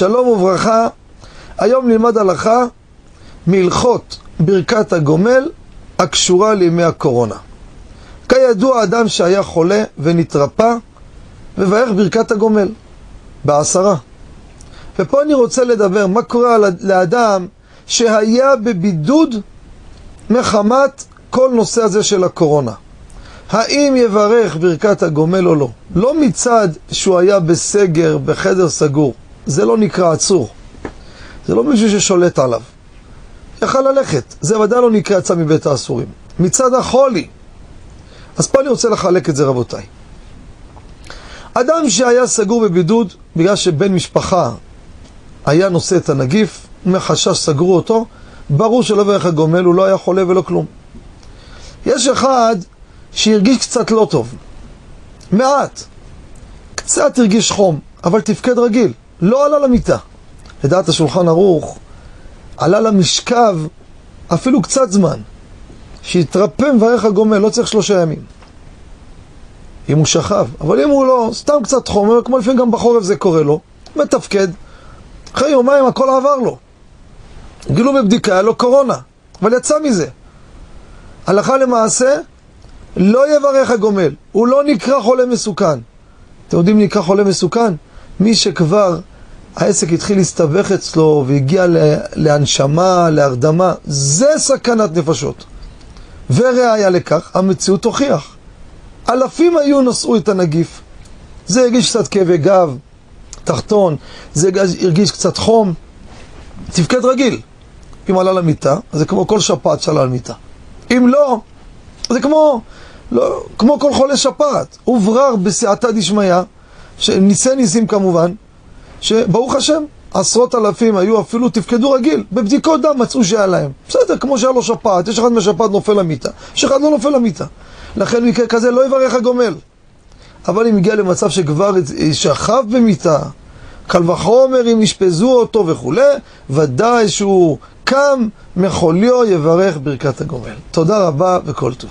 שלום וברכה, היום נלמד הלכה מהלכות ברכת הגומל הקשורה לימי הקורונה. כידוע, אדם שהיה חולה ונתרפא, מברך ברכת הגומל בעשרה. ופה אני רוצה לדבר מה קורה לאדם שהיה בבידוד מחמת כל נושא הזה של הקורונה. האם יברך ברכת הגומל או לא? לא מצד שהוא היה בסגר, בחדר סגור. זה לא נקרא עצור. זה לא מישהו ששולט עליו. יכל ללכת. זה ודאי לא נקרא יצא מבית האסורים. מצד החולי. אז פה אני רוצה לחלק את זה, רבותיי. אדם שהיה סגור בבידוד בגלל שבן משפחה היה נושא את הנגיף, מחשש סגרו אותו, ברור שלא ברך הגומל, הוא לא היה חולה ולא כלום. יש אחד שהרגיש קצת לא טוב, מעט, קצת הרגיש חום, אבל תפקד רגיל, לא עלה למיטה. לדעת השולחן ערוך, עלה למשכב אפילו קצת זמן. שיתרפא מברך הגומל, לא צריך שלושה ימים. אם הוא שכב, אבל אם הוא לא, סתם קצת חומר, כמו לפעמים גם בחורף זה קורה לו, מתפקד, אחרי יומיים הכל עבר לו. גילו בבדיקה, היה לו קורונה, אבל יצא מזה. הלכה למעשה, לא יברך הגומל, הוא לא נקרא חולה מסוכן. אתם יודעים מי נקרא חולה מסוכן? מי שכבר העסק התחיל להסתבך אצלו והגיע להנשמה, להרדמה, זה סכנת נפשות. וראיה לכך, המציאות תוכיח. אלפים היו נשאו את הנגיף. זה הרגיש קצת כאבי גב, תחתון, זה הרגיש קצת חום, תפקד רגיל. אם עלה למיטה, זה כמו כל שפעת שעלה למיטה. אם לא, זה כמו, לא, כמו כל חולה שפעת. הוברר בסעתא דשמיא, ניסי ניסים כמובן, שברוך השם, עשרות אלפים היו אפילו תפקדו רגיל, בבדיקות דם מצאו שהיה להם. בסדר, כמו שהיה לו שפעת, יש אחד מהשפעת נופל למיטה, יש אחד לא נופל למיטה. לכן מקרה כזה לא יברך הגומל. אבל אם הגיע למצב שכבר שכב במיטה, קל וחומר אם ישפזו אותו וכולי, ודאי שהוא קם מחוליו יברך ברכת הגומל. תודה רבה וכל טוב.